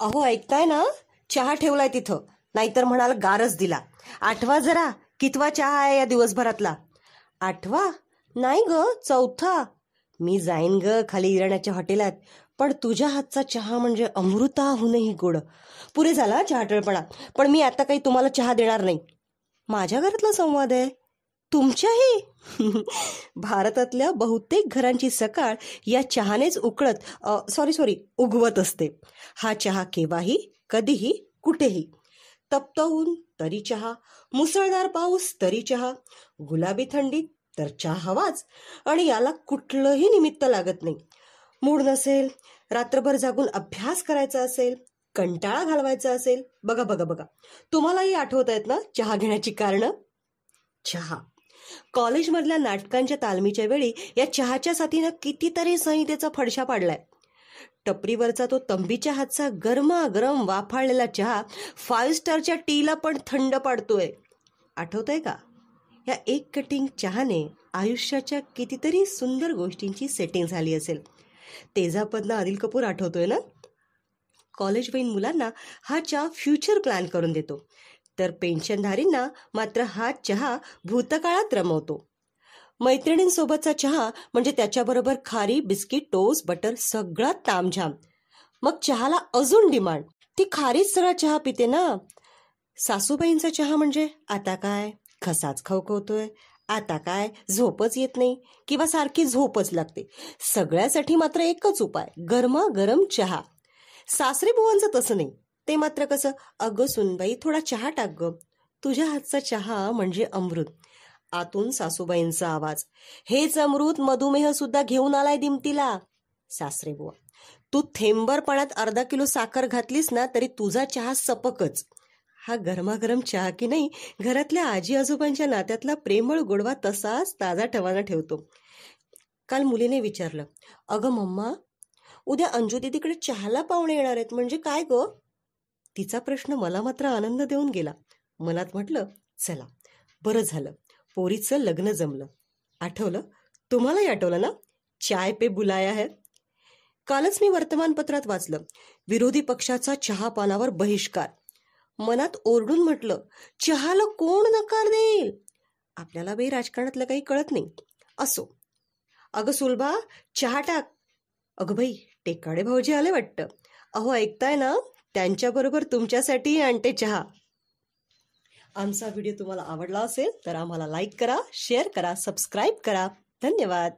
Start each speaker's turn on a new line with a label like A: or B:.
A: अहो ऐकताय ना? चहा ठेवलाय तिथं. नाहीतर म्हणाल गारच दिला. आठवा जरा कितवा चहा आहे या दिवसभरातला? आठवा? नाही ग चौथा. मी जाईन ग खाली इराण्याच्या हॉटेलात. पण तुझ्या हातचा चहा म्हणजे अमृताहूनही गोड. पुरे झाला चहाटळपणा पण मी आता काही तुम्हाला चहा देणार नाही. माझ्या घरातला संवाद आहे. तुमच्याही? भारतातल्या बहुतेक घरांची सकाळ या चहानेच उकळत सॉरी सॉरी उगवत असते. हा चहा केव्हाही कधीही कुठेही. तप्त ऊन तरी चहा मुसळधार पाऊस तरी चहा गुलाबी थंडीत तर चहा हवाच आणि याला कुठलंही निमित्त लागत नाही. मूड नसेल रात्रभर जागून अभ्यास करायचा असेल कंटाळा घालवायचा असेल बघा बघा बघा. तुम्हालाही आठवत आहेत ना चहा घेण्याची कारणं? चहा. कॉलेजमधल्या नाटकांच्या तालमीच्या वेळी या चहाच्या साथीनं कितीतरी संहितेचा फडशा पाडलाय. टपरीवरचा तो तंबीच्या हातचा गरमागरम वाफाळलेला चहा फाईव्ह स्टारच्या टीला पण थंड पाडतोय. आठवतंय का? या एक कटिंग चहाने आयुष्याच्या कितीतरी सुंदर गोष्टींची सेटिंग झाली असेल. तेजापदना अनिल कपूर आठवतोय ना? कॉलेज मुलांना हा चहा फ्युचर प्लॅन करून देतो. तर पेन्शनधारींना मात्र हा चहा भूतकाळात रमवतो. मैत्रिणींसोबतचा चहा म्हणजे त्याच्याबरोबर खारी बिस्किट टोस्ट बटर सगळा तामझाम. मग चहाला अजून डिमांड. ती खारीच सगळा चहा पिते ना? सासूबाईंचा चहा म्हणजे आता काय? खसाच खवखवतोय. आता काय? झोपच येत नाही. किंवा सारखी झोपच लागते. सगळ्यासाठी मात्र एकच उपाय. गरमा गरम चहा. सासरे बुवांचं तसं नाही. ते मात्र कसं? अगं सुनबाई थोडा चहा टाक ग. तुझ्या हातचा चहा म्हणजे अमृत. आतून सासूबाईंचा आवाज. हेच अमृत मधुमेह सुद्धा घेऊन आलाय दिमतीला. सासरे बुवा तू थेंबरपणात अर्धा किलो साखर घातलीस ना तरी तुझा चहा सपकच. हा गरमागरम चहा की नाही घरातल्या आजी आजोबांच्या नात्यातला प्रेमळ गोडवा तसाच ताजा ठवाना ठेवतो. काल मुलीने विचारलं अगं मम्मा उद्या अंजू दिदीकडे चहाला पाहुणे येणार आहेत म्हणजे काय ग? तिचा प्रश्न मला मात्र आनंद देऊन गेला. मनात म्हटलं चला. बरं झालं. पोरीचं लग्न जमलं. आठवलं? तुम्हालाही आठवलं ना? चाय पे बुलाया है. कालच मी वर्तमानपत्रात वाचलं. विरोधी पक्षाचा चहा पानावर बहिष्कार. मनात ओरडून म्हटलं चहाला कोण नकार देईल? आपल्याला बाई राजकारणातलं काही कळत नाही. असो. अगं सुलभा चहा टाक. अगं बाई टेकाडे भाऊजी आले वाटतं. अहो ऐकताय ना? त्यांच्याबरोबर तुमच्यासाठी आणते चहा. आमचा व्हिडिओ तुम्हाला आवडला असेल तर आम्हाला लाईक करा शेअर करा सबस्क्राईब करा. धन्यवाद.